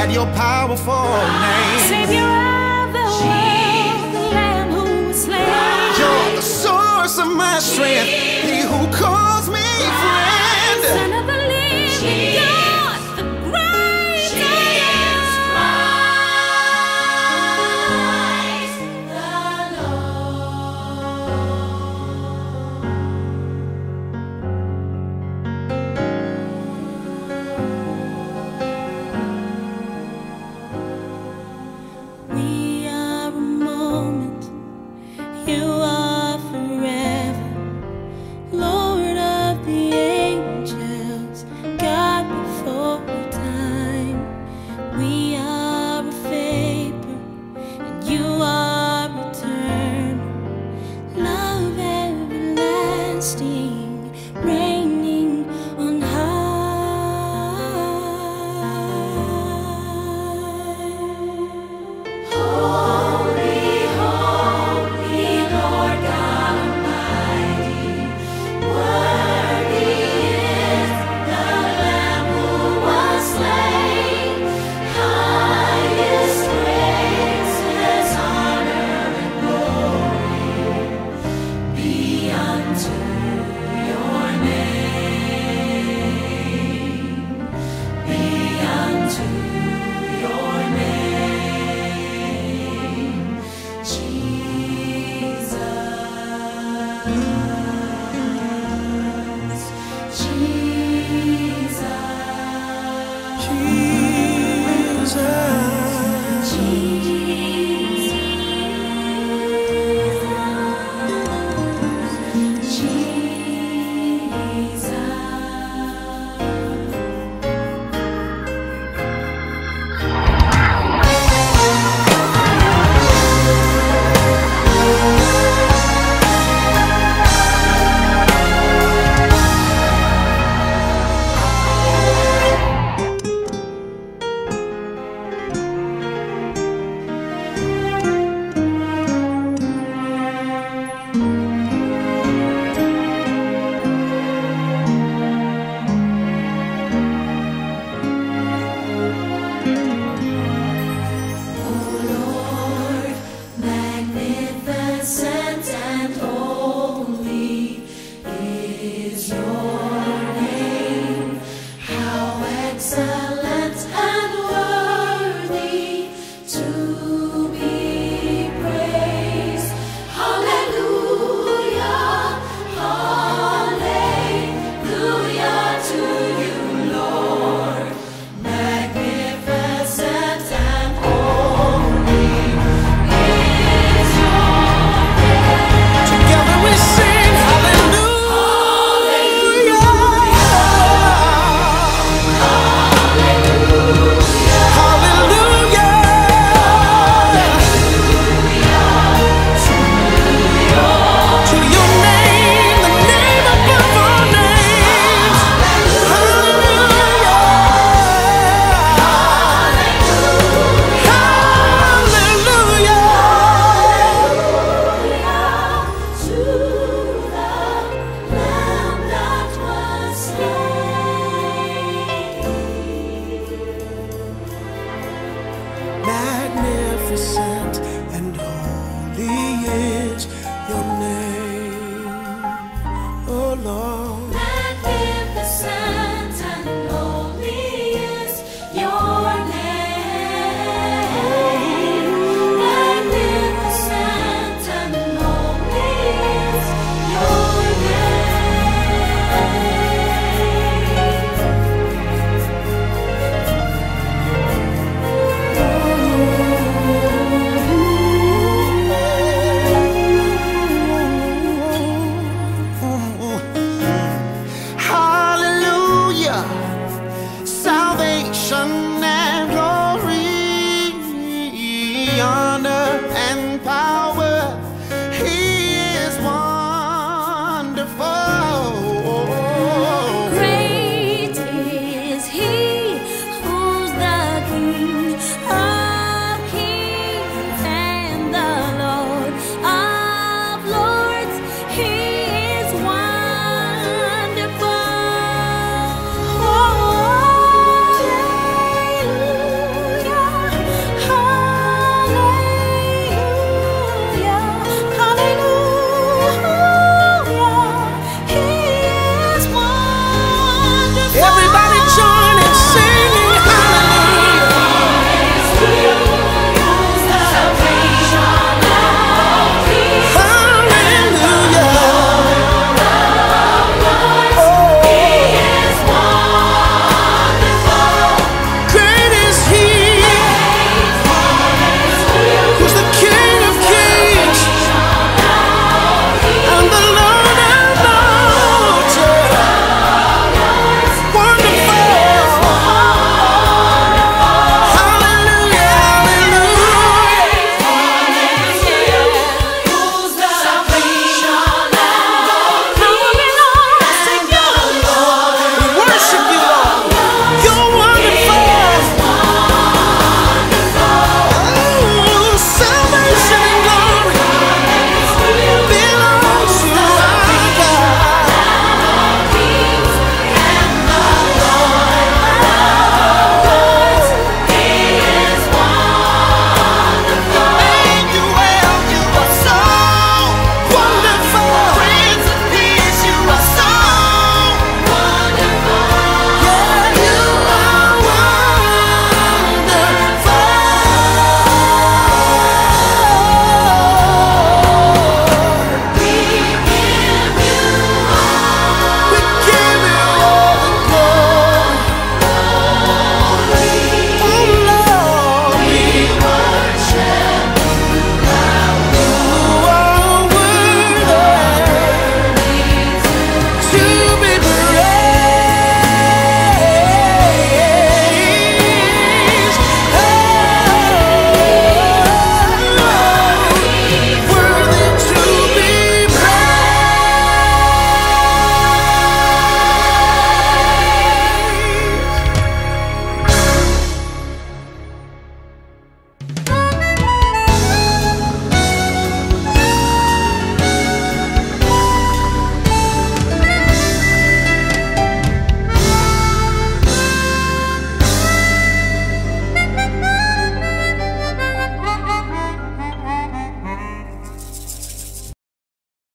at your powerful name. Savior of the world, the Lamb who was slain. You're the source of my strength, He who calls me friend. Son of the